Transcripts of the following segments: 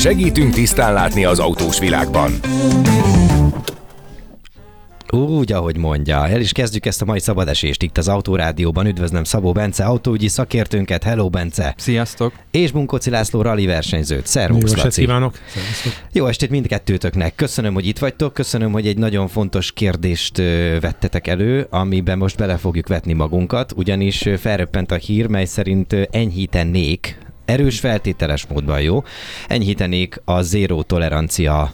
Segítünk tisztán látni az autós világban. Úgy, ahogy mondja. El is kezdjük ezt a mai szabadesést itt az Autórádióban. Üdvözlöm Szabó Bence, autóügyi szakértőnket. Hello, Bence! Sziasztok! És Bunkoci László rally versenyzőt. Szervusz, Jó Laci! kívánok! Szervusztok. Jó estét mindkettőtöknek. Köszönöm, hogy itt vagytok. Köszönöm, hogy egy nagyon fontos kérdést vettetek elő, amiben most bele fogjuk vetni magunkat, ugyanis felröppent a hír, mely szerint enyhítenék erős feltételes módban jó, enyhítenék a zéró tolerancia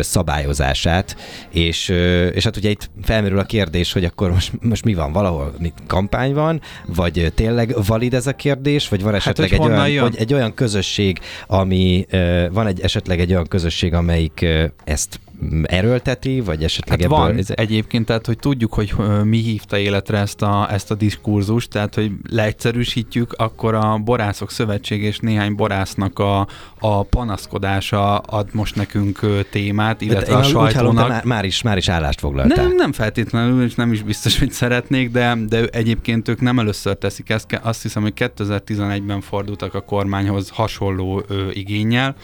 szabályozását, és, és hát ugye itt felmerül a kérdés, hogy akkor most, most mi van, valahol mi, kampány van, vagy tényleg valid ez a kérdés, vagy van esetleg hogy egy, olyan, jön? hogy egy olyan közösség, ami van egy esetleg egy olyan közösség, amelyik ezt erőlteti, vagy esetleg Hát ebből... van ez- egyébként, tehát hogy tudjuk, hogy mi hívta életre ezt a, ezt a diskurzust, tehát hogy leegyszerűsítjük, akkor a Borászok Szövetség és néhány borásznak a, a panaszkodása ad most nekünk témát, illetve én a úgy hallom, sajtónak. már, már, is, már is állást foglaltál. Nem, nem feltétlenül, és nem is biztos, hogy szeretnék, de, de egyébként ők nem először teszik ezt. Azt hiszem, hogy 2011-ben fordultak a kormányhoz hasonló ö, igényel,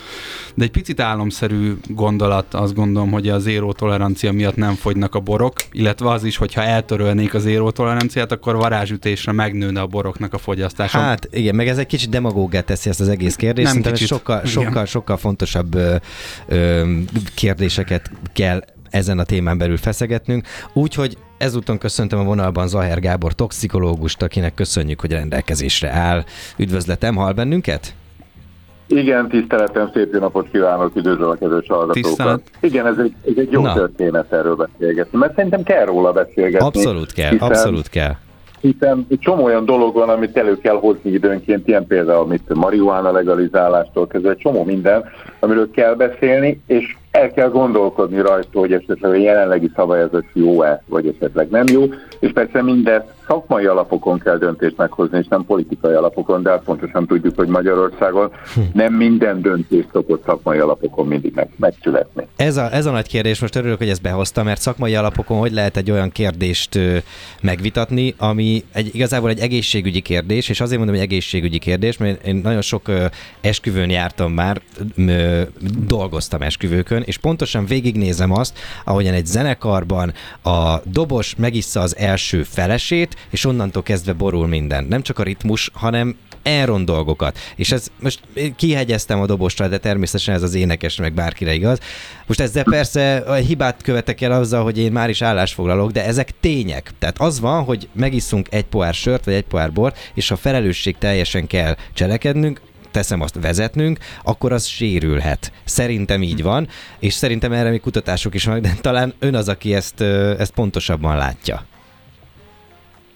de egy picit álomszerű gondolat, azt gondolom, hogy a zéró tolerancia miatt nem fogynak a borok, illetve az is, hogyha eltörölnék a zéró toleranciát, akkor varázsütésre megnőne a boroknak a fogyasztása. Hát igen, meg ez egy kicsit demagógá teszi ezt az egész kérdést. Nem Szerintem kicsit. sokkal, Igen. sokkal, sokkal fontosabb ö, ö, kérdéseket kell ezen a témán belül feszegetnünk. Úgyhogy ezúton köszöntöm a vonalban Zaher Gábor toxikológust, akinek köszönjük, hogy rendelkezésre áll. Üdvözletem, hall bennünket? Igen, tiszteletem, szép jó napot kívánok, üdvözlöm a kedves hallgatókat. Tisztelet. Igen, ez egy, ez egy jó Na. Történet erről beszélgetni, mert szerintem kell róla beszélgetni. Abszolút kell, hiszen, abszolút kell. Hiszen egy csomó olyan dolog van, amit elő kell hozni időnként, ilyen például mit marihuána legalizálástól kezdve, egy csomó minden, amiről kell beszélni, és el kell gondolkodni rajta, hogy esetleg a jelenlegi szabályozás jó-e, vagy esetleg nem jó, és persze mindezt szakmai alapokon kell döntést meghozni, és nem politikai alapokon, de azt pontosan tudjuk, hogy Magyarországon nem minden döntés szokott szakmai alapokon mindig meg, megszületni. Ez a, ez a nagy kérdés, most örülök, hogy ezt behozta, mert szakmai alapokon hogy lehet egy olyan kérdést megvitatni, ami egy, igazából egy egészségügyi kérdés, és azért mondom, hogy egészségügyi kérdés, mert én nagyon sok esküvőn jártam már, dolgoztam esküvőkön, és pontosan végignézem azt, ahogyan egy zenekarban a dobos megissza az első felesét, és onnantól kezdve borul minden. Nem csak a ritmus, hanem elront dolgokat. És ez most kihegyeztem a dobosra, de természetesen ez az énekes, meg bárkire igaz. Most ezzel persze a hibát követek el azzal, hogy én már is állásfoglalok, de ezek tények. Tehát az van, hogy megisszunk egy pohár sört, vagy egy pohár bort, és a felelősség teljesen kell cselekednünk, teszem azt vezetnünk, akkor az sérülhet. Szerintem így van, és szerintem erre még kutatások is vannak, de talán ön az, aki ezt, ezt pontosabban látja.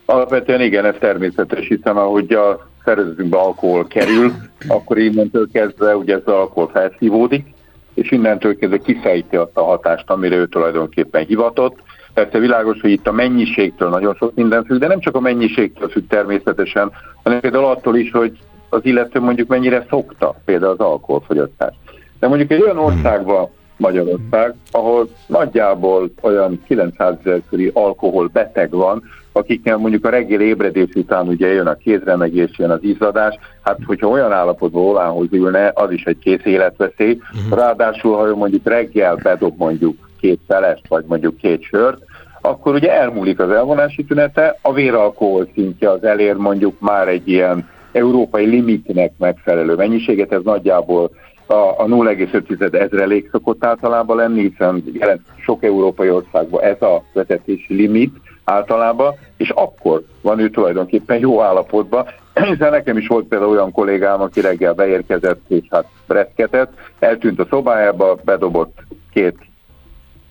Alapvetően igen, ez természetes, hiszen ahogy a szervezetünkbe alkohol kerül, akkor innentől kezdve ugye ez az alkohol felszívódik, és innentől kezdve kiszejti azt a hatást, amire ő tulajdonképpen hivatott. Persze világos, hogy itt a mennyiségtől nagyon sok minden függ, de nem csak a mennyiségtől függ természetesen, hanem például attól is, hogy az illető mondjuk mennyire szokta például az alkoholfogyasztást. De mondjuk egy olyan országban, Magyarország, ahol nagyjából olyan 900 ezer körüli alkohol beteg van, akiknek mondjuk a reggel ébredés után ugye jön a kézremegés, jön az izzadás, hát hogyha olyan állapotban olához ülne, az is egy kész életveszély. Ráadásul, ha ő mondjuk reggel bedob mondjuk két felest, vagy mondjuk két sört, akkor ugye elmúlik az elvonási tünete, a véralkohol szintje az elér mondjuk már egy ilyen európai limitnek megfelelő mennyiséget, ez nagyjából a, a 0,5 ezrelék szokott általában lenni, hiszen jelen sok európai országban ez a vezetési limit általában, és akkor van ő tulajdonképpen jó állapotban, hiszen nekem is volt például olyan kollégám, aki reggel beérkezett, és hát breszketett, eltűnt a szobájába, bedobott két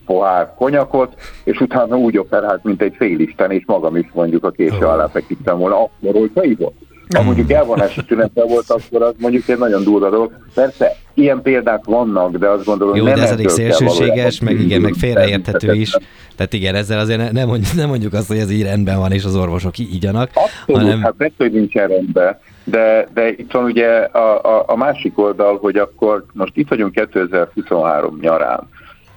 pohár konyakot, és utána úgy operált, mint egy félisten, és magam is mondjuk a késő alá feküdtem volna, akkor, hogyha ivott. Ha mondjuk elvonási tünete volt, akkor az mondjuk egy nagyon durva dolog. Persze ilyen példák vannak, de azt gondolom, Jó, nem de ez elég szélsőséges, meg igen, meg félreérthető is. Tehát igen, ezzel azért ne, nem, mondjuk, nem mondjuk azt, hogy ez így rendben van, és az orvosok ígyanak. Abszolút, hanem... hát persze, hogy nincsen rendben, de, de itt van ugye a, a, a másik oldal, hogy akkor most itt vagyunk 2023 nyarán.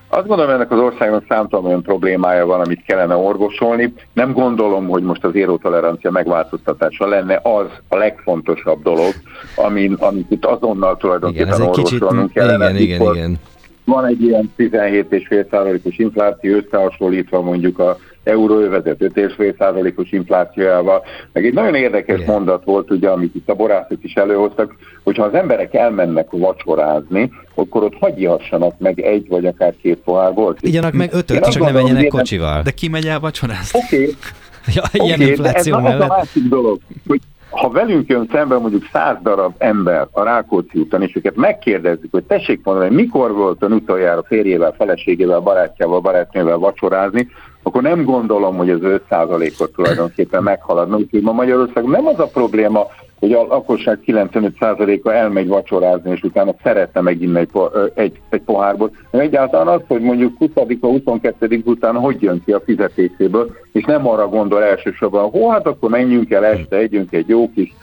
Azt gondolom, ennek az országnak számtalan olyan problémája van, amit kellene orvosolni. Nem gondolom, hogy most az érotolerancia megváltoztatása lenne az a legfontosabb dolog, amin, amit itt azonnal tulajdonképpen igen, orvosolnunk kicsit, kellene. Igen, igen, igen. Van egy ilyen 17,5%-os infláció összehasonlítva mondjuk a euróövezet 5,5%-os inflációjával. Meg egy nagyon érdekes Igen. mondat volt, ugye, amit itt a borászok is előhoztak, hogyha az emberek elmennek vacsorázni, akkor ott hagyjassanak meg egy vagy akár két pohár volt. Igyanak meg ötöt, csak ne menjenek kocsival. De ki megy el vacsorázni? Oké. Okay. Ja, ilyen okay, infláció ez mellett. a másik dolog, hogy ha velünk jön szemben mondjuk száz darab ember a Rákóczi úton, és őket megkérdezzük, hogy tessék mondani, mikor volt ön utoljára férjével, feleségével, barátjával, barátnővel vacsorázni, akkor nem gondolom, hogy az 5%-ot tulajdonképpen meghaladna. Úgyhogy ma Magyarországon nem az a probléma, hogy a lakosság 95%-a elmegy vacsorázni, és utána szeretne meginni egy, egy, egy pohárból. Egyáltalán az, hogy mondjuk 20 a 22 után hogy jön ki a fizetéséből, és nem arra gondol elsősorban, hogy hát akkor menjünk el este, együnk egy jó kis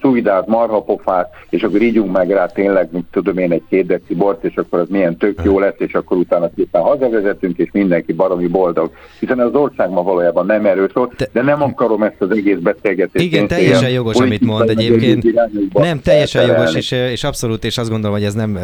szuidát, marhapofát, és akkor ígyunk meg rá tényleg, mint tudom én, egy két deci bort, és akkor az milyen tök jó lesz, és akkor utána szépen hazavezetünk, és mindenki baromi boldog. Hiszen az ország ma valójában nem erről szól, de nem akarom ezt az egész beszélgetést. Igen, teljesen jogos, amit mond egyébként. Nem, teljesen jogos, és, és abszolút, és azt gondolom, hogy ez nem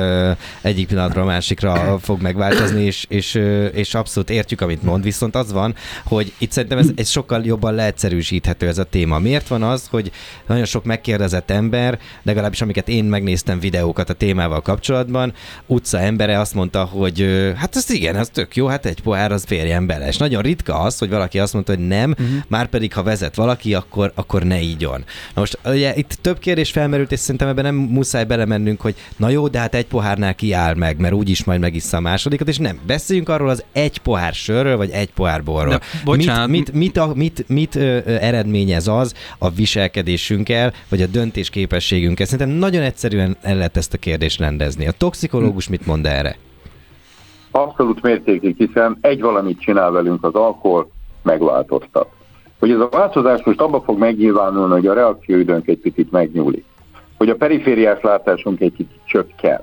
egyik pillanatra a másikra fog megváltozni, és, és, és abszolút értjük, amit mond, viszont az van, hogy itt szerintem ez, ez sokkal jobban leegyszerűsíthető ez a téma. Miért van az, hogy nagyon sok megkérdezett ember, legalábbis amiket én megnéztem videókat a témával kapcsolatban, utca embere azt mondta, hogy hát ez igen, ez tök jó, hát egy pohár az férjen bele. És nagyon ritka az, hogy valaki azt mondta, hogy nem, uh-huh. már pedig ha vezet valaki, akkor, akkor ne ígyon. Na most ugye itt több kérdés felmerült, és szerintem ebben nem muszáj belemennünk, hogy na jó, de hát egy pohárnál kiáll meg, mert úgyis majd megissza a másodikat, és nem. Beszéljünk arról az egy pohár sörről, vagy egy pohár borról. bocsánat. Mit, mit, mit, mit, mit ö, ö, eredményez az a viselkedésünkkel, vagy a döntésképességünkkel. Szerintem nagyon egyszerűen el lehet ezt a kérdést rendezni. A toxikológus mit mond erre? Abszolút mértékig, hiszen egy valamit csinál velünk az alkohol, megváltoztat. Hogy ez a változás most abba fog megnyilvánulni, hogy a reakcióidőnk egy picit megnyúlik. Hogy a perifériás látásunk egy kicsit csökken.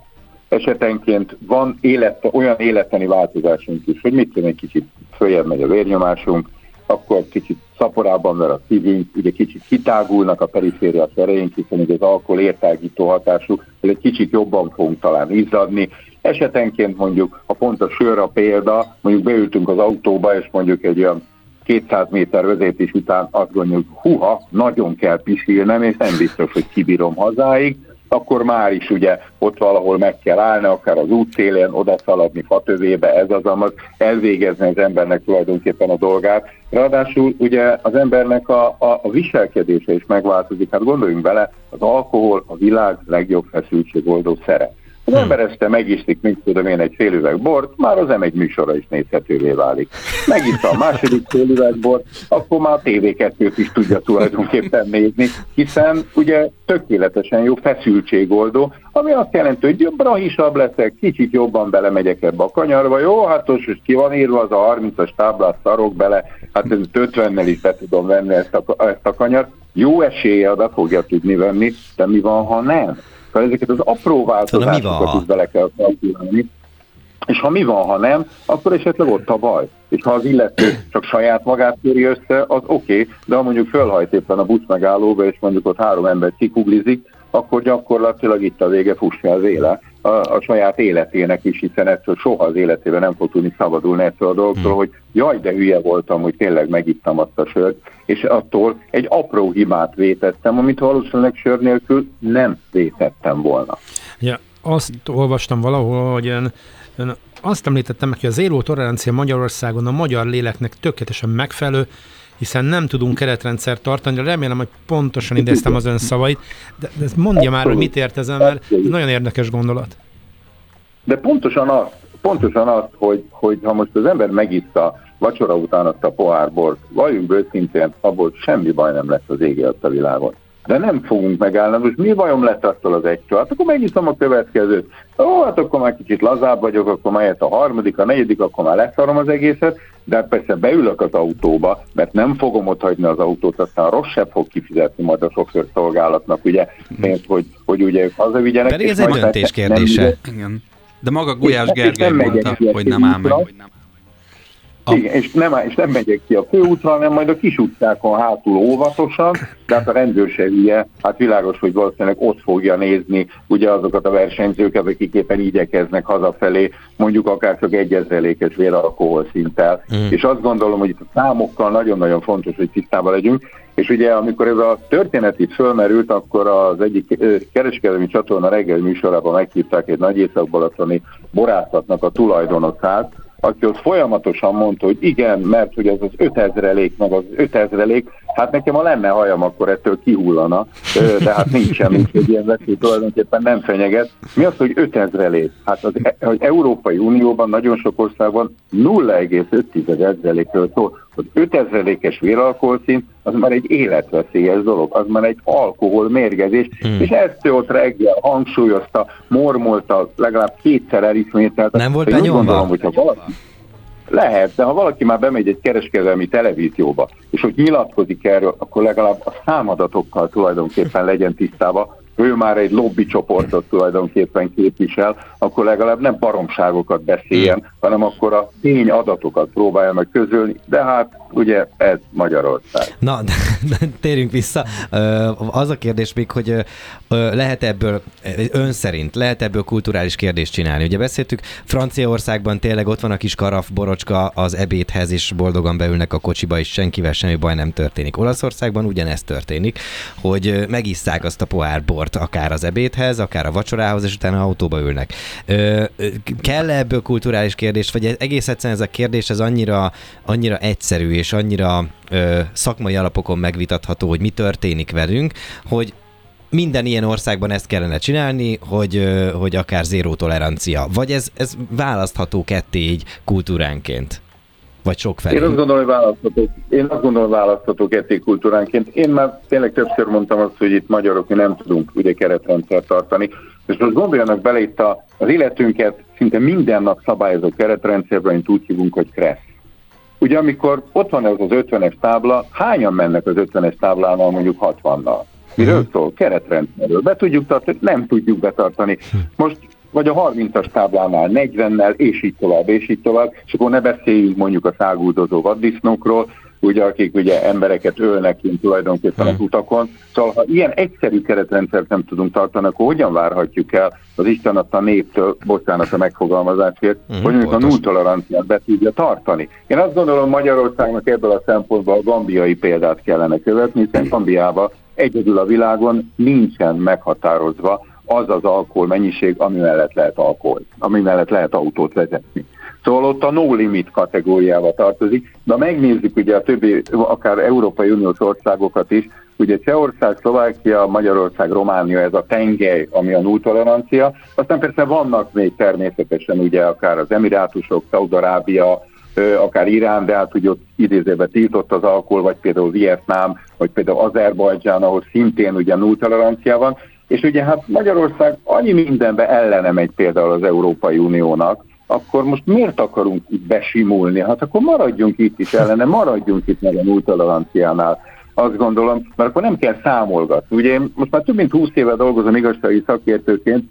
Esetenként van élet, olyan életeni változásunk is, hogy mit tudom, egy kicsit följebb megy a vérnyomásunk, akkor kicsit szaporában ver a szívünk, ugye kicsit kitágulnak a periféria ereink, hiszen ugye az alkohol értágító hatású, egy kicsit jobban fogunk talán izzadni. Esetenként mondjuk, ha pont a sör a példa, mondjuk beültünk az autóba, és mondjuk egy olyan 200 méter vezetés után azt gondoljuk, huha, nagyon kell pisilnem, és nem biztos, hogy kibírom hazáig, akkor már is ugye ott valahol meg kell állni, akár az útszélén, oda szaladni fatövébe, ez az, amaz, elvégezni az embernek tulajdonképpen a dolgát. Ráadásul ugye az embernek a, a, a viselkedése is megváltozik. Hát gondoljunk bele, az alkohol a világ legjobb feszültségoldó szere. Az ember este megiszik, mint tudom én, egy fél üveg bort, már az M1 műsora is nézhetővé válik. Megiszta a második fél üveg bort, akkor már a TV2-t is tudja tulajdonképpen nézni, hiszen ugye tökéletesen jó feszültségoldó, ami azt jelenti, hogy brahisabb leszek, kicsit jobban belemegyek ebbe a kanyarba, jó, hát most ki van írva az a 30-as táblát, szarok bele, hát ez 50-nel is be tudom venni ezt a, ezt a kanyart, jó esélye be fogja tudni venni, de mi van, ha nem? Tehát ezeket az apró változásokat is bele kell kalkulálni. És ha mi van, ha nem, akkor esetleg ott a baj. És ha az illető csak saját magát töri össze, az oké, okay, de ha mondjuk fölhajt éppen a busz megállóba, és mondjuk ott három ember kikuglizik, akkor gyakorlatilag itt a vége fussa az éle a, a saját életének is, hiszen ettől soha az életében nem fog tudni szabadulni ettől a dolgtól, hmm. hogy jaj, de hülye voltam, hogy tényleg megittam azt a sört, és attól egy apró hibát vétettem, amit valószínűleg sör nélkül nem vétettem volna. Ja, azt olvastam valahol, hogy ön, ön azt említettem meg, hogy az éló tolerancia Magyarországon a magyar léleknek tökéletesen megfelelő, hiszen nem tudunk keretrendszert tartani. Remélem, hogy pontosan idéztem az ön szavait, de, de mondja már, hogy mit ért ezen, mert ez nagyon érdekes gondolat. De pontosan az, pontosan az hogy, hogy ha most az ember megissza vacsora után azt a pohár bort, valljunk őszintén, abból semmi baj nem lesz az égi a világon. de nem fogunk megállni. Most mi vajon lett attól az egy Hát akkor megiszom a következőt. Ó, hát akkor már kicsit lazább vagyok, akkor már a harmadik, a negyedik, akkor már leszarom az egészet, de hát persze beülök az autóba, mert nem fogom ott hagyni az autót, aztán rossz sem fog kifizetni majd a sofőrszolgálatnak, ugye, pénzt, hogy, hogy ugye hazavigyenek. Pedig ez egy döntés kérdése. Igen. De maga Gulyás Gergely mondta, hogy nem áll meg. A... Igen, és nem, és nem megyek ki a főútra, hanem majd a kis utcákon hátul óvatosan, de hát a rendőr hülye, hát világos, hogy valószínűleg ott fogja nézni ugye azokat a versenyzőket, akik éppen igyekeznek hazafelé, mondjuk akár csak egyezelékes véralkohol szinttel. Mm. És azt gondolom, hogy itt a számokkal nagyon-nagyon fontos, hogy tisztában legyünk, és ugye amikor ez a történet itt fölmerült, akkor az egyik kereskedelmi csatorna reggel műsorában meghívták egy nagy észak-balatoni borászatnak a tulajdonosát, aki ott folyamatosan mondta, hogy igen, mert hogy az az 5000 meg az 5000 hát nekem a lenne hajam, akkor ettől kihullana, de hát nincsen, úgyhogy ilyen veszély tulajdonképpen nem fenyeget. Mi az, hogy 5000 Hát az, e- az Európai Unióban nagyon sok országban 0,5%-ről szól. Az 5000-es véralkoholszint az már egy életveszélyes dolog, az már egy alkoholmérgezés, hmm. és ezt ott reggel hangsúlyozta, mormolta, legalább kétszer elismételte. Nem volt benyomva? Gondolom, hogyha valaki, lehet, de ha valaki már bemegy egy kereskedelmi televízióba, és hogy nyilatkozik erről, akkor legalább a számadatokkal tulajdonképpen legyen tisztában, ő már egy lobby csoportot tulajdonképpen képvisel, akkor legalább nem baromságokat beszéljen, hanem akkor a tény adatokat próbálja meg közölni, de hát ugye ez Magyarország. Na, de, de, térjünk vissza. Az a kérdés még, hogy lehet ebből, ön szerint, lehet ebből kulturális kérdést csinálni. Ugye beszéltük, Franciaországban tényleg ott van a kis karaf borocska az ebédhez, és boldogan beülnek a kocsiba, és senkivel semmi baj nem történik. Olaszországban ugyanezt történik, hogy megisszák azt a pohár bort, akár az ebédhez, akár a vacsorához, és utána autóba ülnek. Kell -e ebből kulturális kérdés, vagy egész egyszerűen ez a kérdés ez annyira, annyira egyszerű, és annyira ö, szakmai alapokon megvitatható, hogy mi történik velünk, hogy minden ilyen országban ezt kellene csinálni, hogy, hogy akár zéró tolerancia. Vagy ez, ez választható ketté így kultúránként? Vagy sok felé? Én azt gondolom, hogy választható, én azt gondolom, hogy választható ketté kultúránként. Én már tényleg többször mondtam azt, hogy itt magyarok mi nem tudunk ugye keretrendszert tartani. És most gondoljanak bele itt a, az életünket szinte minden nap szabályozó keretrendszerben, amit úgy hívunk, hogy kressz. Ugye amikor ott van ez az 50-es tábla, hányan mennek az 50-es táblánál mondjuk 60-nal? Miről uh-huh. szól? Keretrendszerről. Be tudjuk tartani, nem tudjuk betartani. Most vagy a 30-as táblánál 40-nel, és így tovább, és így tovább, és akkor ne beszéljünk mondjuk a száguldozó vaddisznókról, ugye, akik ugye embereket ölnek kint tulajdonképpen hmm. az utakon. Szóval ha ilyen egyszerű keretrendszert nem tudunk tartani, akkor hogyan várhatjuk el az Isten adta néptől, bocsánat a megfogalmazásért, hmm, hogy mondjuk a nulltoleranciát be tudja tartani. Én azt gondolom Magyarországnak ebből a szempontból a gambiai példát kellene követni, hiszen Gambiában egyedül a világon nincsen meghatározva az az alkohol mennyiség, ami mellett lehet alkohol, ami mellett lehet autót vezetni. Szóval ott a no limit kategóriába tartozik, de megnézzük ugye a többi, akár Európai Uniós országokat is, ugye Csehország, Szlovákia, Magyarország, Románia, ez a tengely, ami a null tolerancia. Aztán persze vannak még természetesen ugye akár az Emirátusok, Szaudarábia, akár Irán, de hát ugye ott idézőben tiltott az alkohol, vagy például Vietnám, vagy például Azerbajdzsán, ahol szintén ugye null tolerancia van. És ugye hát Magyarország annyi mindenbe ellene megy például az Európai Uniónak, akkor most miért akarunk itt besimulni? Hát akkor maradjunk itt is ellene, maradjunk itt meg a null toleranciánál. Azt gondolom, mert akkor nem kell számolgatni. Ugye én most már több mint 20 éve dolgozom igazsági szakértőként,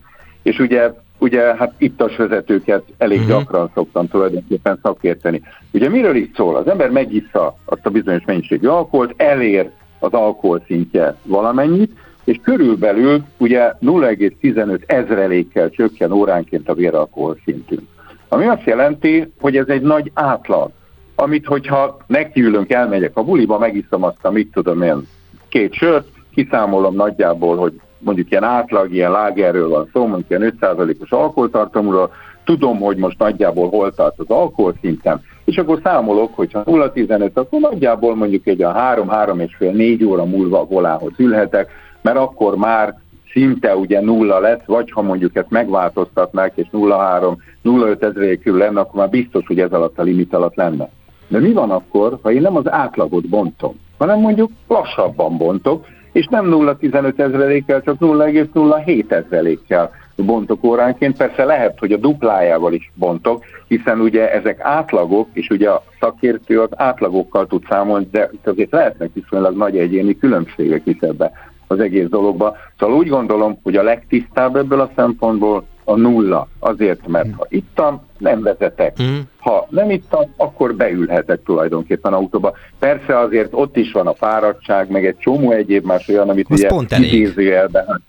és ugye, ugye hát ittas vezetőket elég uh-huh. gyakran szoktam tulajdonképpen szakérteni. Ugye miről is szól? Az ember megissza azt a bizonyos mennyiségű alkoholt, elér az alkohol szintje valamennyit, és körülbelül ugye 0,15 ezrelékkel csökken óránként a véralkohol szintünk. Ami azt jelenti, hogy ez egy nagy átlag, amit hogyha nekiülünk, elmegyek a buliba, megiszom azt a mit tudom én, két sört, kiszámolom nagyjából, hogy mondjuk ilyen átlag, ilyen lágerről van szó, mondjuk ilyen 5%-os alkoholtartalomról, tudom, hogy most nagyjából hol tart az alkoholszintem, és akkor számolok, hogyha 0,15, akkor nagyjából mondjuk egy a 3-3 és fél 4 óra múlva a volához ülhetek, mert akkor már szinte ugye nulla lesz, vagy ha mondjuk ezt megváltoztatnák, és 0,3, 0,5 ezrékül lenne, akkor már biztos, hogy ez alatt a limit alatt lenne. De mi van akkor, ha én nem az átlagot bontom, hanem mondjuk lassabban bontok, és nem 0,15 ezrelékkel, csak 0,07 ezrelékkel bontok óránként. Persze lehet, hogy a duplájával is bontok, hiszen ugye ezek átlagok, és ugye a szakértő az átlagokkal tud számolni, de azért lehetnek viszonylag nagy egyéni különbségek is ebbe az egész dologba. Szóval úgy gondolom, hogy a legtisztább ebből a szempontból a nulla. Azért, mert ha ittam, nem vezetek. Mm. Ha nem ittam, akkor beülhetek tulajdonképpen autóba. Persze azért ott is van a fáradtság, meg egy csomó egyéb más olyan, amit Az ugye idézőjelben hát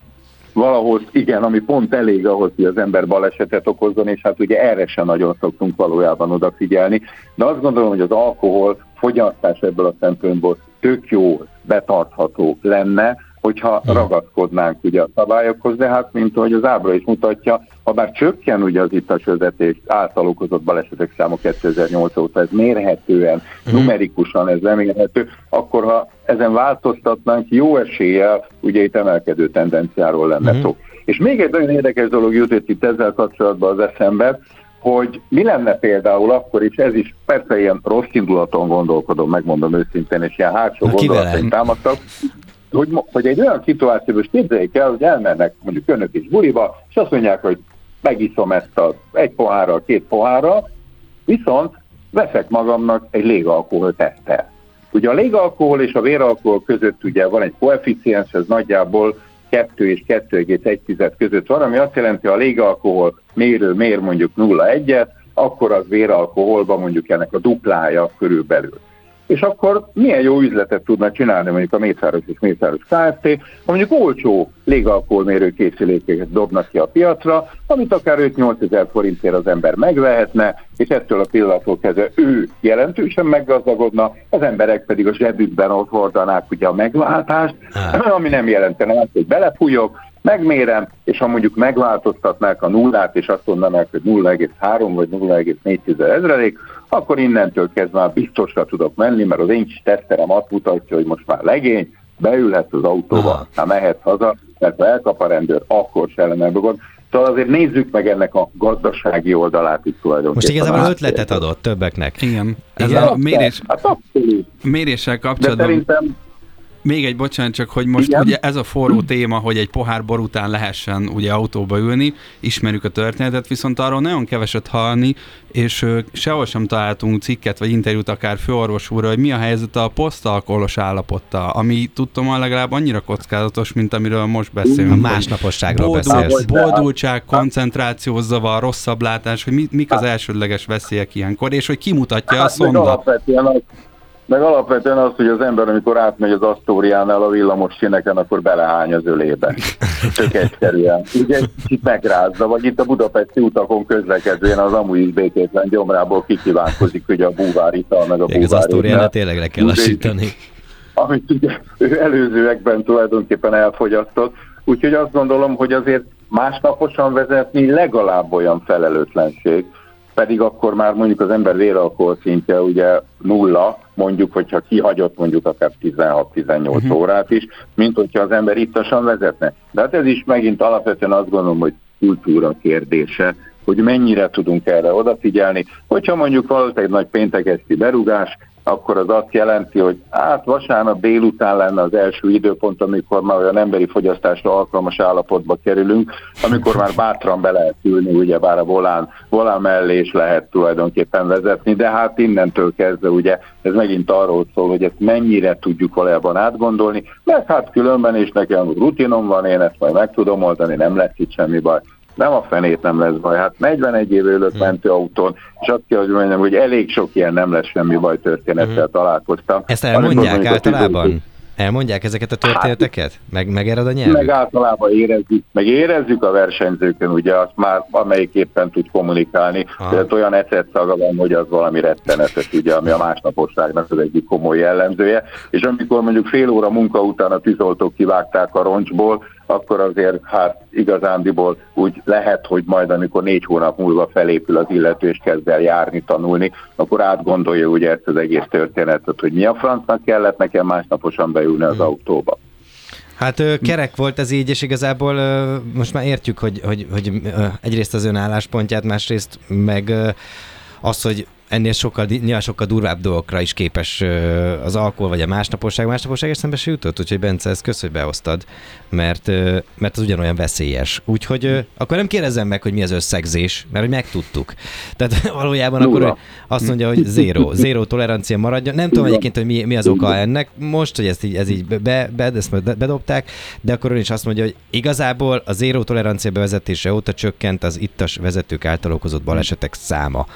valahol, igen, ami pont elég ahhoz, hogy az ember balesetet okozzon, és hát ugye erre sem nagyon szoktunk valójában odafigyelni. De azt gondolom, hogy az alkohol fogyasztás ebből a szempontból tök jó, betartható lenne, hogyha hmm. ragaszkodnánk ugye a szabályokhoz, de hát mint ahogy az ábra is mutatja, ha bár csökken ugye az ittas vezetés által okozott balesetek száma 2008 óta, ez mérhetően, hmm. numerikusan ez lemérhető, akkor ha ezen változtatnánk, jó eséllyel ugye itt emelkedő tendenciáról lenne hmm. szó. És még egy nagyon érdekes dolog jutott itt ezzel kapcsolatban az eszembe, hogy mi lenne például akkor is, ez is persze ilyen rossz indulaton gondolkodom, megmondom őszintén, és ilyen hátsó gondolatain támadtak, hogy, hogy egy olyan szituációban, és képzeljék el, hogy elmennek mondjuk önök is buliba, és azt mondják, hogy megiszom ezt a egy pohárral, két pohárral, viszont veszek magamnak egy légalkohol tesztel. Ugye a légalkohol és a véralkohol között ugye van egy koeficiens, ez nagyjából 2 és 2,1 között van, ami azt jelenti, hogy a légalkohol mérő mér mondjuk 0,1-et, akkor az véralkoholban mondjuk ennek a duplája körülbelül és akkor milyen jó üzletet tudna csinálni mondjuk a Mészáros és Mészáros Kft., ha mondjuk olcsó légalkoholmérő készülékeket dobnak ki a piacra, amit akár 5-8 ezer forintért az ember megvehetne, és ettől a pillanattól kezdve ő jelentősen meggazdagodna, az emberek pedig a zsebükben ott hordanák ugye a megváltást, ami nem jelentene azt, hogy belefújok, megmérem, és ha mondjuk megváltoztatnák a nullát, és azt mondanák, hogy 0,3 vagy 0,4 ezrelék, akkor innentől kezdve már biztosra tudok menni, mert az én teszterem azt mutatja, hogy most már legény, beülhet az autóba, már mehet haza, mert ha elkap a rendőr, akkor se lenne gond. Szóval azért nézzük meg ennek a gazdasági oldalát is tulajdonképpen. Most igazából ötletet adott többeknek. Igen. Ez Igen? a mérés, hát méréssel kapcsolatban. De szerintem még egy bocsánat, csak hogy most Igen? ugye ez a forró téma, hogy egy pohár bor után lehessen ugye autóba ülni, ismerjük a történetet, viszont arról nagyon keveset hallani, és sehol sem találtunk cikket vagy interjút akár főorvos úrra, hogy mi a helyzet a posztalkoholos állapottal, ami tudtam legalább annyira kockázatos, mint amiről most beszélünk. A másnaposságról Boldul, beszélsz. Boldultság, koncentrációzavar, rosszabb látás, hogy mik az elsődleges veszélyek ilyenkor, és hogy kimutatja hát, a szonda. Meg alapvetően az, hogy az ember, amikor átmegy az Asztóriánál a villamos sineken, akkor belehány az ölébe. Tök egyszerűen. Ugye kicsit megrázza, vagy itt a budapesti utakon közlekedően az amúgy is békétlen gyomrából kikívánkozik ugye a búvárital, meg a búvári. Az Asztóriánál tényleg le kell lassítani. Amit ugye ő előzőekben tulajdonképpen elfogyasztott. Úgyhogy azt gondolom, hogy azért másnaposan vezetni legalább olyan felelőtlenség, pedig akkor már mondjuk az ember véralkohol szintje ugye nulla, mondjuk, hogyha kihagyott mondjuk akár 16-18 uh-huh. Mhm. órát is, mint hogyha az ember ittasan vezetne. De hát ez is megint alapvetően azt gondolom, hogy kultúra kérdése, hogy mennyire tudunk erre odafigyelni. Hogyha mondjuk volt egy nagy péntekesti berugás, akkor az azt jelenti, hogy hát vasárnap délután lenne az első időpont, amikor már olyan emberi fogyasztásra alkalmas állapotba kerülünk, amikor már bátran be lehet ülni, ugye bár a volán, volán mellé is lehet tulajdonképpen vezetni, de hát innentől kezdve ugye ez megint arról szól, hogy ezt mennyire tudjuk valójában átgondolni, mert hát különben is nekem rutinom van, én ezt majd meg tudom oldani, nem lesz itt semmi baj nem a fenét nem lesz baj. Hát 41 év ülök hmm. mentőautón, és azt kell, hogy mondjam, hogy elég sok ilyen nem lesz semmi baj történettel hmm. találkoztam. Ezt elmondják általában? Elmondják ezeket a történeteket? Hát, meg, megered a nyelv? Meg általában érezzük, meg érezzük a versenyzőkön, ugye azt már amelyik éppen tud kommunikálni. Tehát olyan ecet szaga van, hogy az valami rettenetes, ugye, ami a másnaposságnak az egyik komoly jellemzője. És amikor mondjuk fél óra munka után a tűzoltók kivágták a roncsból, akkor azért hát igazándiból úgy lehet, hogy majd amikor négy hónap múlva felépül az illető és kezd el járni, tanulni, akkor átgondolja ugye ezt az egész történetet, hogy mi a francnak kellett nekem másnaposan beülni az hmm. autóba. Hát kerek volt ez így, és igazából most már értjük, hogy, hogy, hogy egyrészt az ön álláspontját, másrészt meg az, hogy ennél sokkal, nyilván sokkal durvább dolgokra is képes az alkohol, vagy a másnaposság. Másnaposság eszembe se jutott, úgyhogy Bence, ezt kösz, hogy behoztad, mert, mert az ugyanolyan veszélyes. Úgyhogy akkor nem kérdezem meg, hogy mi az összegzés, mert hogy megtudtuk. Tehát valójában Nulla. akkor azt mondja, hogy zéro, zéro tolerancia maradjon. Nem tudom egyébként, hogy mi, mi az oka ennek. Most, hogy ezt így, ez így be, be, ezt bedobták, de akkor ön is azt mondja, hogy igazából a zéró tolerancia bevezetése óta csökkent az ittas vezetők által okozott balesetek száma.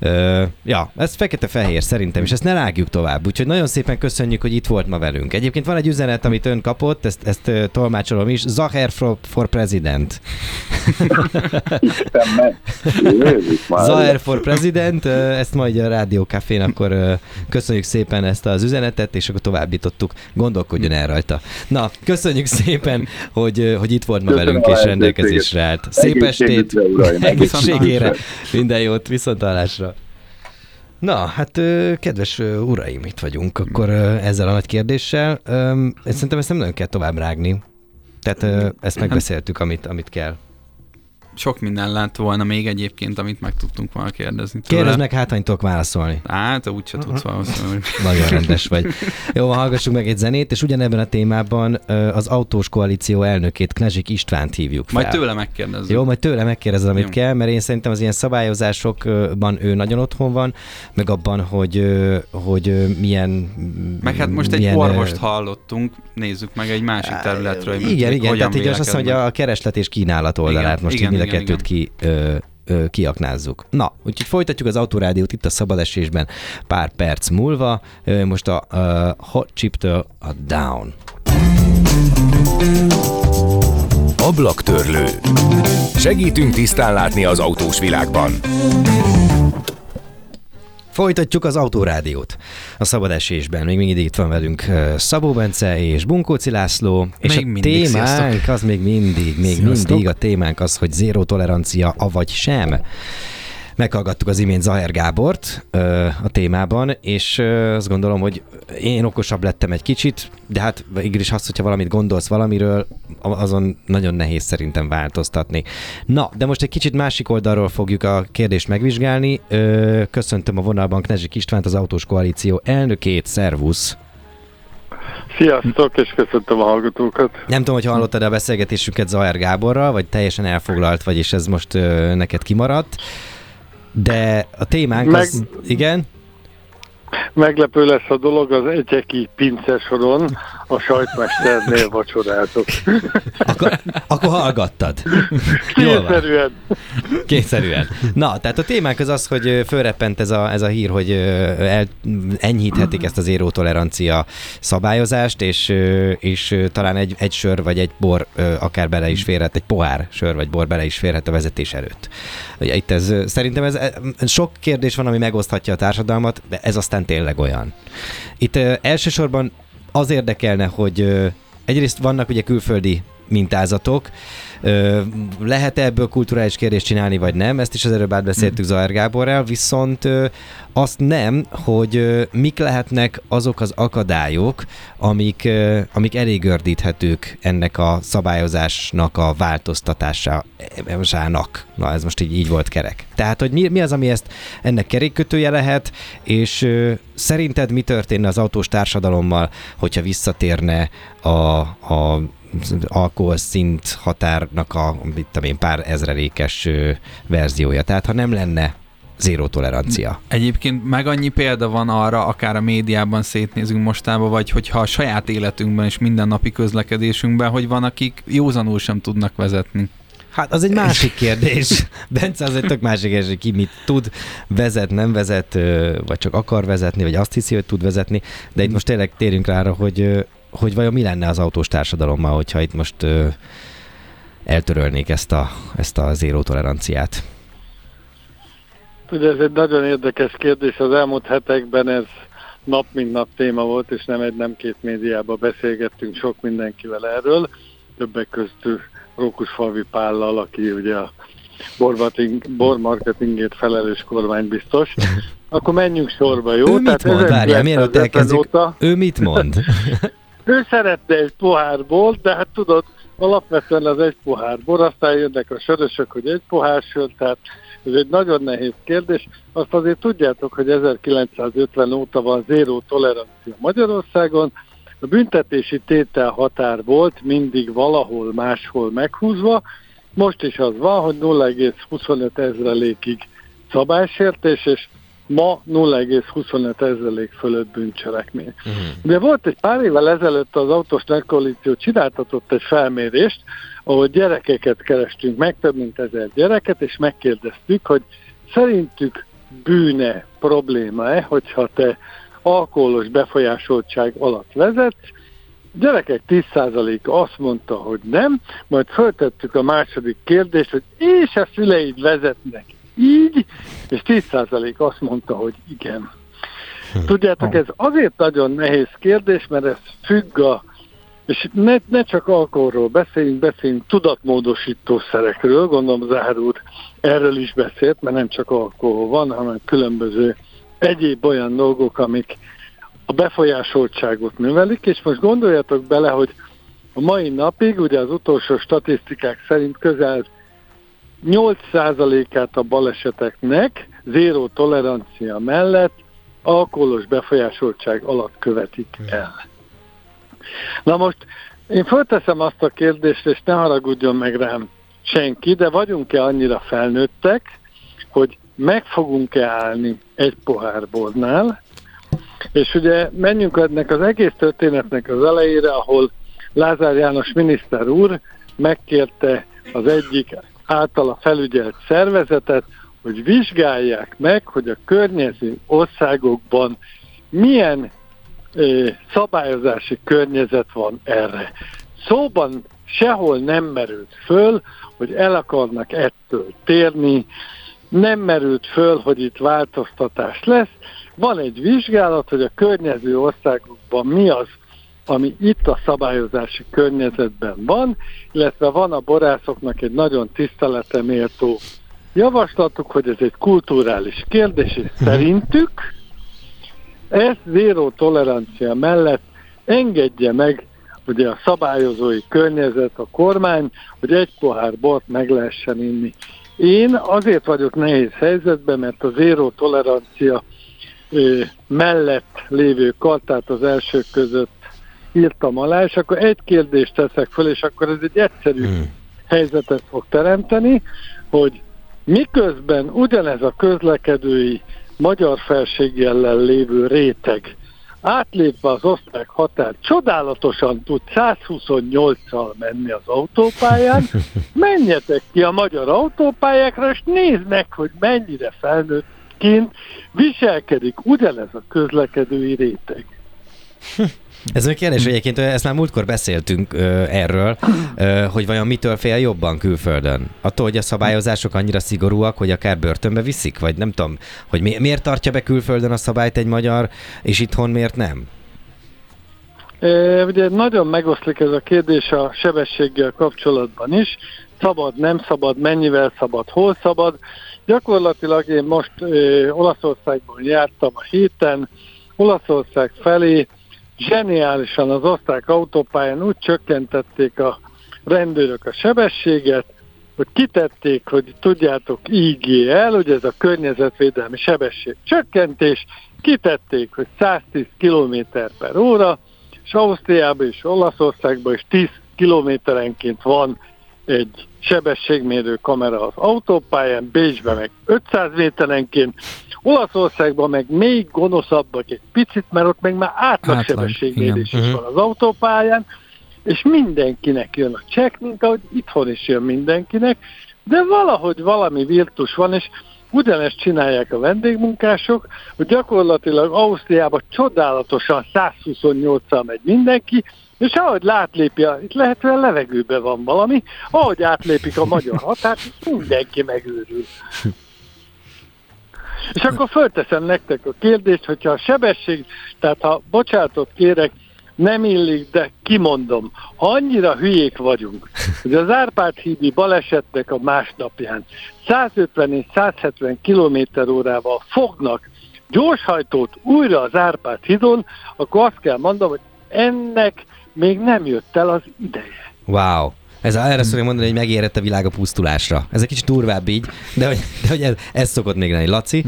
Ö, ja, ez fekete-fehér szerintem, és ezt ne rágjuk tovább. Úgyhogy nagyon szépen köszönjük, hogy itt volt ma velünk. Egyébként van egy üzenet, amit ön kapott, ezt, ezt tolmácsolom is. Zacher for, for President. Zacher for President, ezt majd a Rádió Cafén, akkor köszönjük szépen ezt az üzenetet, és akkor továbbítottuk. Gondolkodjon el rajta. Na, köszönjük szépen, hogy, hogy itt volt ma Köszönöm velünk, és rendelkezésre állt. Szép estét, egészségére, minden jót, viszontalásra. Na, hát kedves uraim, itt vagyunk akkor ezzel a nagy kérdéssel. Szerintem ezt nem nagyon kell tovább rágni. Tehát ezt megbeszéltük, amit, amit kell sok minden lett volna még egyébként, amit meg tudtunk volna kérdezni. Kérdezd meg, hát, tudok válaszolni. Hát, úgyse tudsz valószínűleg. Nagyon rendes vagy. Jó, hallgassunk meg egy zenét, és ugyanebben a témában az autós koalíció elnökét, Knezsik Istvánt hívjuk fel. Majd tőle megkérdezem. Jó, majd tőle megkérdezem, amit Jó. kell, mert én szerintem az ilyen szabályozásokban ő nagyon otthon van, meg abban, hogy, hogy milyen... Meg hát most milyen, egy orvost hallottunk, nézzük meg egy másik területről. Igen, igen, tehát így azt mondja, hogy a kereslet és kínálat oldalát igen, most igen, így igen, kettőt igen. ki ö, ö, kiaknázzuk. Na, úgyhogy folytatjuk az Autorádiót itt a szabadesésben pár perc múlva. Ö, most a, a Hot Chip-től a Down. Ablaktörlő. Segítünk tisztán látni az autós világban. Folytatjuk az autórádiót a szabad esésben. Még mindig itt van velünk Szabó Bence és Bunkóci László. És még a mindig, témánk sziasztok. az még mindig, még sziasztok. mindig a témánk az, hogy zéró tolerancia, avagy sem. Meghallgattuk az imént Zaher Gábort ö, a témában, és ö, azt gondolom, hogy én okosabb lettem egy kicsit, de hát is azt, hogyha valamit gondolsz valamiről, azon nagyon nehéz szerintem változtatni. Na, de most egy kicsit másik oldalról fogjuk a kérdést megvizsgálni. Ö, köszöntöm a vonalban Knezsik Istvánt, az Autós Koalíció elnökét, szervusz! Sziasztok, és köszöntöm a hallgatókat. Nem tudom, hogy hallottad a beszélgetésünket Zaher Gáborral, vagy teljesen elfoglalt vagy, és ez most ö, neked kimaradt. De a témánk Meg... az... Igen? Meglepő lesz a dolog, az egyeki pincesoron a sajtmesternél vacsoráltok. akkor, akkor hallgattad. Kényszerűen. Kényszerűen. Na, tehát a témánk az az, hogy fölreppent ez a, ez a hír, hogy el, enyhíthetik ezt az éró-tolerancia szabályozást, és, és talán egy, egy sör vagy egy bor akár bele is férhet, egy pohár sör vagy bor bele is férhet a vezetés előtt. Itt ez, szerintem ez, sok kérdés van, ami megoszthatja a társadalmat, de ez aztán tényleg olyan. Itt elsősorban az érdekelne, hogy egyrészt vannak ugye külföldi mintázatok, lehet -e ebből kulturális kérdést csinálni, vagy nem? Ezt is az előbb átbeszéltük mm. Zajr Gáborral, viszont azt nem, hogy mik lehetnek azok az akadályok, amik, amik elég gördíthetők ennek a szabályozásnak a változtatásának. Na, ez most így, így volt kerek. Tehát, hogy mi, mi az, ami ezt ennek kerékkötője lehet, és szerinted mi történne az autós társadalommal, hogyha visszatérne a, a alkoholszint határnak a mit tudom én, pár ezrelékes verziója. Tehát ha nem lenne zéró tolerancia. Egyébként meg annyi példa van arra, akár a médiában szétnézünk mostában, vagy hogyha a saját életünkben és mindennapi közlekedésünkben, hogy van, akik józanul sem tudnak vezetni. Hát az egy másik kérdés. Bence az egy tök másik kérdés, hogy ki mit tud, vezet, nem vezet, vagy csak akar vezetni, vagy azt hiszi, hogy tud vezetni. De itt most tényleg térünk rá arra, hogy hogy vajon mi lenne az autós társadalommal, hogyha itt most ö, eltörölnék ezt a, ezt a zéró toleranciát? Ugye ez egy nagyon érdekes kérdés. Az elmúlt hetekben ez nap mint nap téma volt, és nem egy, nem két médiában beszélgettünk sok mindenkivel erről. Többek köztük Falvi Pállal, aki ugye a bormarketingért felelős kormánybiztos. Akkor menjünk sorba, jó? Ő mit mond? Várjál, mielőtt elkezdjük, óta... ő mit mond? Ő szeretne egy pohár bor, de hát tudod, alapvetően az egy pohár bor, aztán jönnek a sörösök, hogy egy pohár sör, tehát Ez egy nagyon nehéz kérdés. Azt azért tudjátok, hogy 1950 óta van zéró tolerancia Magyarországon. A büntetési tétel határ volt mindig valahol máshol meghúzva. Most is az van, hogy 0,25 ezrelékig szabálysértés, és ma 0,25 ezrelék fölött bűncselekmény. Uh-huh. De volt egy pár évvel ezelőtt az autós koalíció csináltatott egy felmérést, ahol gyerekeket kerestünk meg, több mint ezer gyereket, és megkérdeztük, hogy szerintük bűne, probléma-e, hogyha te alkoholos befolyásoltság alatt vezetsz, gyerekek 10%-a azt mondta, hogy nem, majd föltettük a második kérdést, hogy és a szüleid vezetnek így, és 10% azt mondta, hogy igen. Hm. Tudjátok, ez azért nagyon nehéz kérdés, mert ez függ a és ne, ne csak alkoholról beszéljünk, beszéljünk tudatmódosítószerekről, gondolom Zahár úr erről is beszélt, mert nem csak alkohol van, hanem különböző egyéb olyan dolgok, amik a befolyásoltságot növelik, és most gondoljatok bele, hogy a mai napig, ugye az utolsó statisztikák szerint közel 8%-át a baleseteknek zéró tolerancia mellett alkoholos befolyásoltság alatt követik el. Na most én fölteszem azt a kérdést, és ne haragudjon meg rám senki, de vagyunk-e annyira felnőttek, hogy meg fogunk-e állni egy pohár bornál, és ugye menjünk ennek az egész történetnek az elejére, ahol Lázár János miniszter úr megkérte az egyik általa felügyelt szervezetet, hogy vizsgálják meg, hogy a környező országokban milyen szabályozási környezet van erre. Szóban sehol nem merült föl, hogy el akarnak ettől térni, nem merült föl, hogy itt változtatás lesz. Van egy vizsgálat, hogy a környező országokban mi az, ami itt a szabályozási környezetben van, illetve van a borászoknak egy nagyon tiszteleteméltó javaslatuk, hogy ez egy kulturális kérdés, és mhm. szerintük ezt zéró tolerancia mellett engedje meg ugye a szabályozói környezet, a kormány, hogy egy pohár bort meg lehessen inni. Én azért vagyok nehéz helyzetben, mert a zéró tolerancia mellett lévő kartát az elsők között írtam alá, és akkor egy kérdést teszek föl, és akkor ez egy egyszerű hmm. helyzetet fog teremteni, hogy miközben ugyanez a közlekedői magyar felségjellel lévő réteg átlépve az osztrák határ codálatosan tud 128-al menni az autópályán, menjetek ki a magyar autópályákra, és nézd meg, hogy mennyire felnőttként viselkedik ugyanez a közlekedői réteg. Ez egy kérdés, hogy egyébként ezt már múltkor beszéltünk ö, erről, ö, hogy vajon mitől fél jobban külföldön? Attól, hogy a szabályozások annyira szigorúak, hogy akár börtönbe viszik? Vagy nem tudom, hogy mi, miért tartja be külföldön a szabályt egy magyar, és itthon miért nem? E, ugye nagyon megoszlik ez a kérdés a sebességgel kapcsolatban is. Szabad, nem szabad, mennyivel szabad, hol szabad. Gyakorlatilag én most e, Olaszországban jártam a héten, Olaszország felé zseniálisan az osztrák autópályán úgy csökkentették a rendőrök a sebességet, hogy kitették, hogy tudjátok IGL, ugye ez a környezetvédelmi sebesség csökkentés, kitették, hogy 110 km per óra, és Ausztriában és Olaszországban is 10 kilométerenként van egy sebességmérő kamera az autópályán, Bécsben meg 500 méterenként, Olaszországban meg még gonoszabbak egy picit, mert ott meg már átlagsebességmérés is van az autópályán, és mindenkinek jön a csekk, mint ahogy itthon is jön mindenkinek, de valahogy valami virtus van, és ugyanezt csinálják a vendégmunkások, hogy gyakorlatilag Ausztriában csodálatosan 128-al megy mindenki, és ahogy látlépi, a, itt lehetően levegőben van valami, ahogy átlépik a magyar határt, mindenki megőrül. És akkor fölteszem nektek a kérdést, hogyha a sebesség, tehát ha bocsátot kérek, nem illik, de kimondom, ha annyira hülyék vagyunk, hogy az Árpád hídi balesetnek a másnapján 150 és 170 km órával fognak gyorshajtót újra az Árpád hídon, akkor azt kell mondom, hogy ennek még nem jött el az ideje. Wow. Ez a, erre szoktam mondani, hogy megérett a világ a pusztulásra. Ez egy kicsit durvább így, de hogy, de hogy ez, ez szokott még lenni. Laci?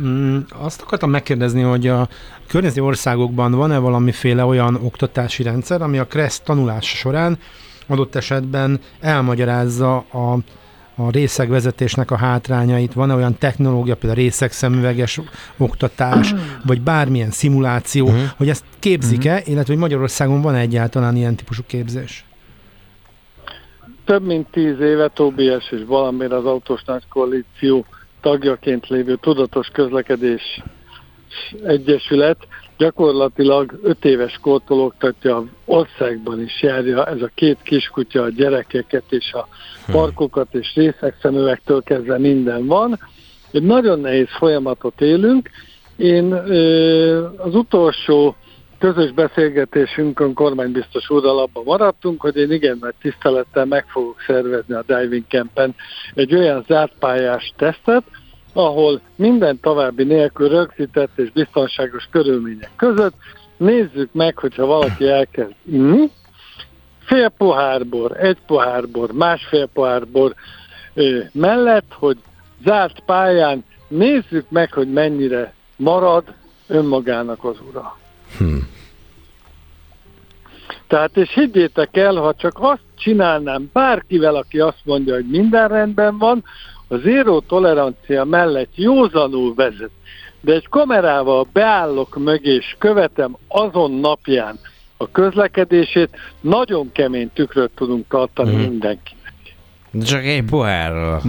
Mm, azt akartam megkérdezni, hogy a környező országokban van-e valamiféle olyan oktatási rendszer, ami a KRESZ tanulás során adott esetben elmagyarázza a a részegvezetésnek a hátrányait, van-e olyan technológia, például részegszemüveges oktatás, vagy bármilyen szimuláció, uh-huh. hogy ezt képzik-e, uh-huh. illetve hogy Magyarországon van egyáltalán ilyen típusú képzés? Több mint tíz éve Tobias és valamire az Autós Nagy Koalíció tagjaként lévő Tudatos Közlekedés Egyesület gyakorlatilag öt éves kortól oktatja, országban is járja ez a két kiskutya a gyerekeket és a hm. parkokat és részegszemüvektől kezdve minden van. Egy nagyon nehéz folyamatot élünk. Én az utolsó közös beszélgetésünkön kormánybiztos úrral abban maradtunk, hogy én igen nagy tisztelettel meg fogok szervezni a Diving Campen egy olyan zártpályás tesztet, ahol minden további nélkül rögzített és biztonságos körülmények között nézzük meg, hogyha valaki elkezd inni, fél pohárból, egy pohárból, másfél pohárból ö, mellett, hogy zárt pályán nézzük meg, hogy mennyire marad önmagának az ura. Hmm. Tehát, és higgyétek el, ha csak azt csinálnám bárkivel, aki azt mondja, hogy minden rendben van, a zéró tolerancia mellett józanul vezet, de egy kamerával beállok mögé és követem azon napján a közlekedését, nagyon kemény tükröt tudunk tartani mm. mindenkinek. De csak egy pohárra.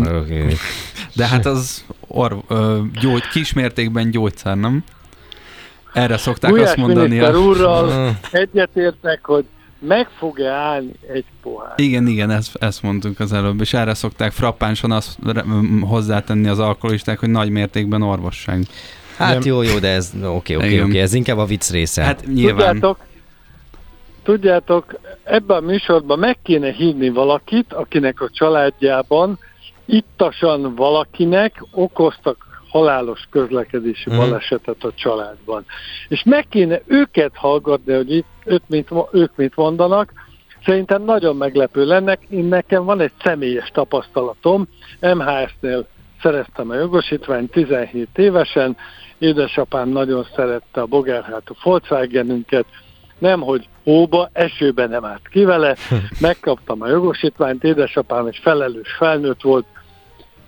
De hát az or, ö, gyógy, kismértékben gyógyszer, nem? Erre szokták Gulyás azt mondani. A... úrral egyetértek, hogy meg fog-e állni egy pohár. Igen, igen, ezt, ezt mondtunk az előbb, és erre szokták frappánsan azt hozzátenni az alkoholisták, hogy nagy mértékben orvosság. Hát jó, jó, de ez oké, oké, oké, ez inkább a vicc része. Hát nyilván. Tudjátok, tudjátok, ebben a műsorban meg kéne hívni valakit, akinek a családjában ittasan valakinek okoztak halálos közlekedési hmm. balesetet a családban. És meg kéne őket hallgatni, hogy itt ők mit, ők mit mondanak, Szerintem nagyon meglepő lenne. Én nekem van egy személyes tapasztalatom. MHS-nél szereztem a jogosítványt 17 évesen. Édesapám nagyon szerette a bogerhátú Volkswagenünket. Nem, hogy hóba, esőben nem állt ki vele. Megkaptam a jogosítványt, édesapám egy felelős felnőtt volt,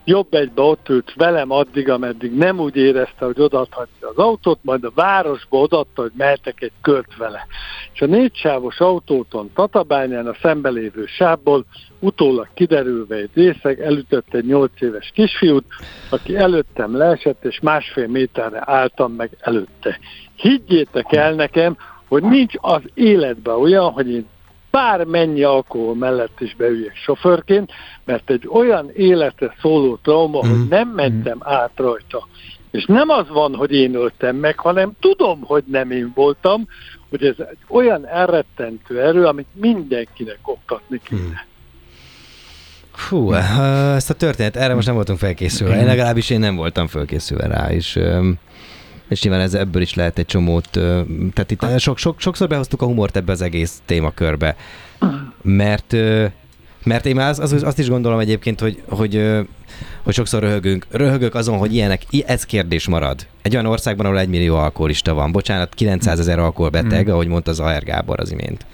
jobb egybe ott ült velem addig, ameddig nem úgy érezte, hogy odaadhatja az autót, majd a városba odaadta, hogy mehetek egy kört vele. És a négysávos autóton Tatabányán a szembelévő sávból utólag kiderülve egy részeg elütött egy nyolc éves kisfiút, aki előttem leesett, és másfél méterre álltam meg előtte. Higgyétek el nekem, hogy nincs az életben olyan, hogy én bármennyi alkohol mellett is beüljek sofőrként, mert egy olyan életre szóló trauma, mm. hogy mhm. nem mentem mm. át rajta. És nem az van, hogy én öltem meg, hanem tudom, hogy nem én voltam, hogy ez egy olyan elrettentő erő, amit mindenkinek oktatni kéne. Mm. Fú, ezt a történet, erre most nem voltunk felkészülve. Én legalábbis én nem voltam felkészülve rá, és és nyilván ez, ebből is lehet egy csomót, tehát itt sok, sok, sokszor behoztuk a humort ebbe az egész témakörbe, mert mert én az, az, azt is gondolom egyébként, hogy, hogy, hogy sokszor röhögünk. Röhögök azon, hogy ilyenek, ez kérdés marad. Egy olyan országban, ahol egy millió alkoholista van. Bocsánat, 900 ezer alkoholbeteg, mm. ahogy mondta az AR Gábor az imént.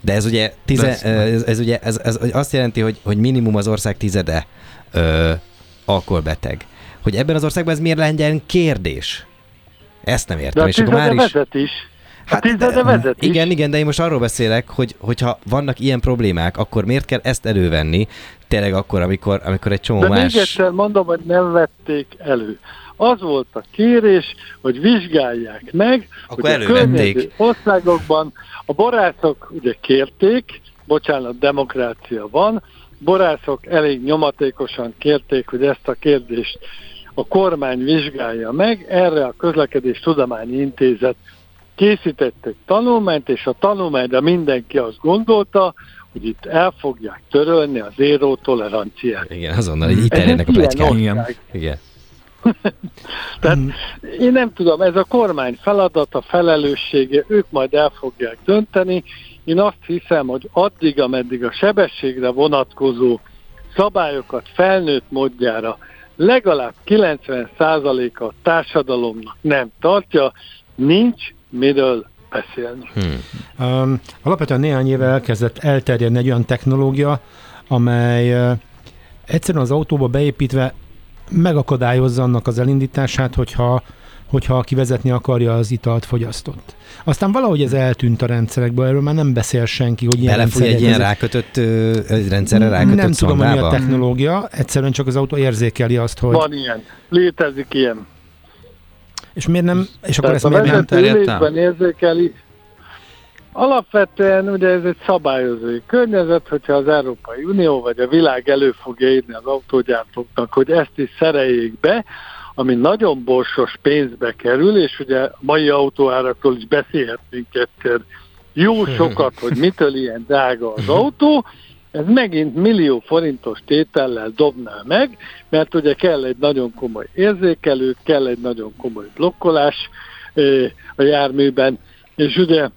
De ez ugye, tize, ez, ez, ugye ez, ez azt jelenti, hogy, hogy minimum az ország tizede ö, alkoholbeteg. Hogy ebben az országban ez miért legyen kérdés? Ezt nem értem. De a és akkor már is... vezet is. Hát, de, vezet igen, is. igen, de én most arról beszélek, hogy hogyha vannak ilyen problémák, akkor miért kell ezt elővenni, tényleg akkor, amikor, amikor egy csomó de más... még egyszer mondom, hogy nem vették elő. Az volt a kérés, hogy vizsgálják meg, akkor hogy elővették. a országokban a borászok ugye kérték, bocsánat, demokrácia van, borászok elég nyomatékosan kérték, hogy ezt a kérdést a kormány vizsgálja meg, erre a Közlekedés Tudományi Intézet készített egy tanulmányt, és a tanulmányra mindenki azt gondolta, hogy itt el fogják törölni az éró toleranciát. Igen, azonnal így terjednek a plegykák. Igen. Igen. Tehát én nem tudom, ez a kormány feladata, felelőssége, ők majd el fogják dönteni. Én azt hiszem, hogy addig, ameddig a sebességre vonatkozó szabályokat felnőtt módjára legalább 90%-a a társadalomnak nem tartja, nincs miről beszélni. Hmm. Um, alapvetően néhány éve elkezdett elterjedni egy olyan technológia, amely uh, egyszerűen az autóba beépítve megakadályozza annak az elindítását, hogyha hogyha aki vezetni akarja, az italt fogyasztott. Aztán valahogy ez eltűnt a rendszerekből, erről már nem beszél senki, hogy ilyen Belefúj egy ilyen rákötött egy rendszerre rákötött Nem tudom, hogy mi a technológia, egyszerűen csak az autó érzékeli azt, hogy... Van ilyen, létezik ilyen. És miért nem, és akkor ezt miért nem terjedtem? érzékeli, Alapvetően ugye ez egy szabályozói környezet, hogyha az Európai Unió vagy a világ elő fogja írni az autógyártóknak, hogy ezt is szereljék be, ami nagyon borsos pénzbe kerül, és ugye mai autóárakról is beszélhetnénk egyszer jó sokat, hogy mitől ilyen drága az autó, ez megint millió forintos tétellel dobná meg, mert ugye kell egy nagyon komoly érzékelő, kell egy nagyon komoly blokkolás a járműben, és ugye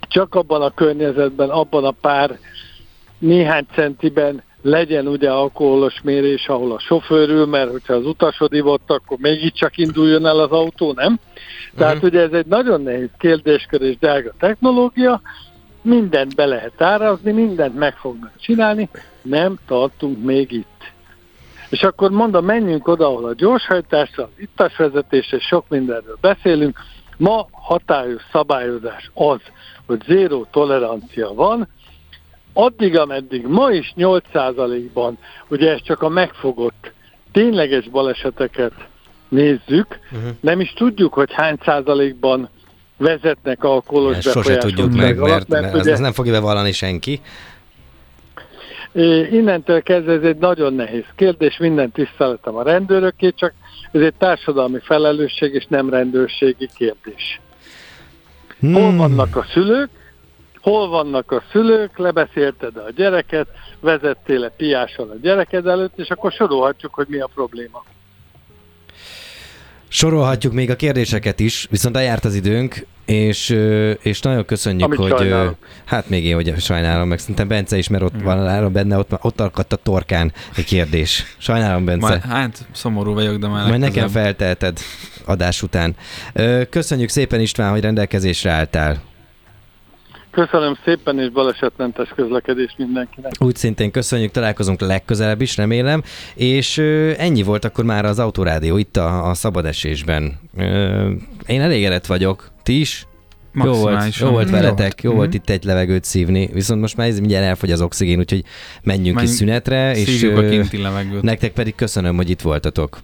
csak abban a környezetben, abban a pár néhány centiben legyen ugye alkoholos mérés, ahol a sofőr ül, mert hogyha az utasod ivott, akkor mégiscsak induljon el az autó, nem? Tehát uh-huh. ugye ez egy nagyon nehéz kérdéskör és drága technológia, mindent be lehet árazni, mindent meg fognak csinálni, nem tartunk még itt. És akkor mondom, menjünk oda, ahol a gyorshajtásra, az ittasvezetés és sok mindenről beszélünk. Ma hatályos szabályozás az, hogy zéró tolerancia van, addig, ameddig ma is 8%-ban, ugye ez csak a megfogott tényleges baleseteket nézzük, uh-huh. nem is tudjuk, hogy hány százalékban vezetnek alkoholos Ezt sose tudjuk meg, alatt, mert, mert ugye, ez nem fogja bevallani senki. Innentől kezdve ez egy nagyon nehéz kérdés, minden tiszteletem a rendőröké, csak ez egy társadalmi felelősség és nem rendőrségi kérdés. Hmm. Hol vannak a szülők, hol vannak a szülők, lebeszélted a gyereket, vezettél-e piással a gyereked előtt, és akkor sorolhatjuk, hogy mi a probléma. Sorolhatjuk még a kérdéseket is, viszont eljárt az időnk, és, és nagyon köszönjük, Amit hogy sajnálom. hát még én, hogy sajnálom, meg szerintem Bence is, mert ott mm. van benne, ott, ott akadt a torkán egy kérdés. Sajnálom, Bence. Majd, hát szomorú vagyok, de már Majd nekem feltelted adás után. Köszönjük szépen István, hogy rendelkezésre álltál. Köszönöm szépen, és balesetmentes közlekedés mindenkinek. Úgy szintén köszönjük, találkozunk legközelebb is, remélem. És ö, ennyi volt akkor már az Autorádió itt a, a szabad esésben. Ö, én elégedett vagyok. Ti is? Jó volt, jó volt veletek, jó, jó volt mhm. itt egy levegőt szívni, viszont most már ez mindjárt elfogy az oxigén, úgyhogy menjünk Menj, is szünetre, és a kinti levegőt. nektek pedig köszönöm, hogy itt voltatok.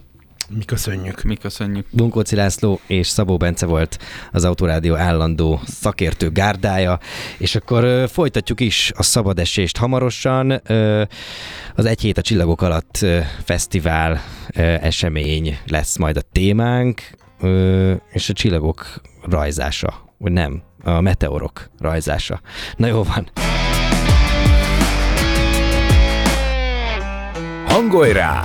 Mi köszönjük. Mi köszönjük. Bunkóci László és Szabó Bence volt az Autorádió állandó szakértő gárdája, és akkor ö, folytatjuk is a szabad esést hamarosan. Ö, az Egy hét a csillagok alatt ö, fesztivál ö, esemény lesz majd a témánk, ö, és a csillagok rajzása, vagy nem, a meteorok rajzása. Na jó van. Hangolj rá!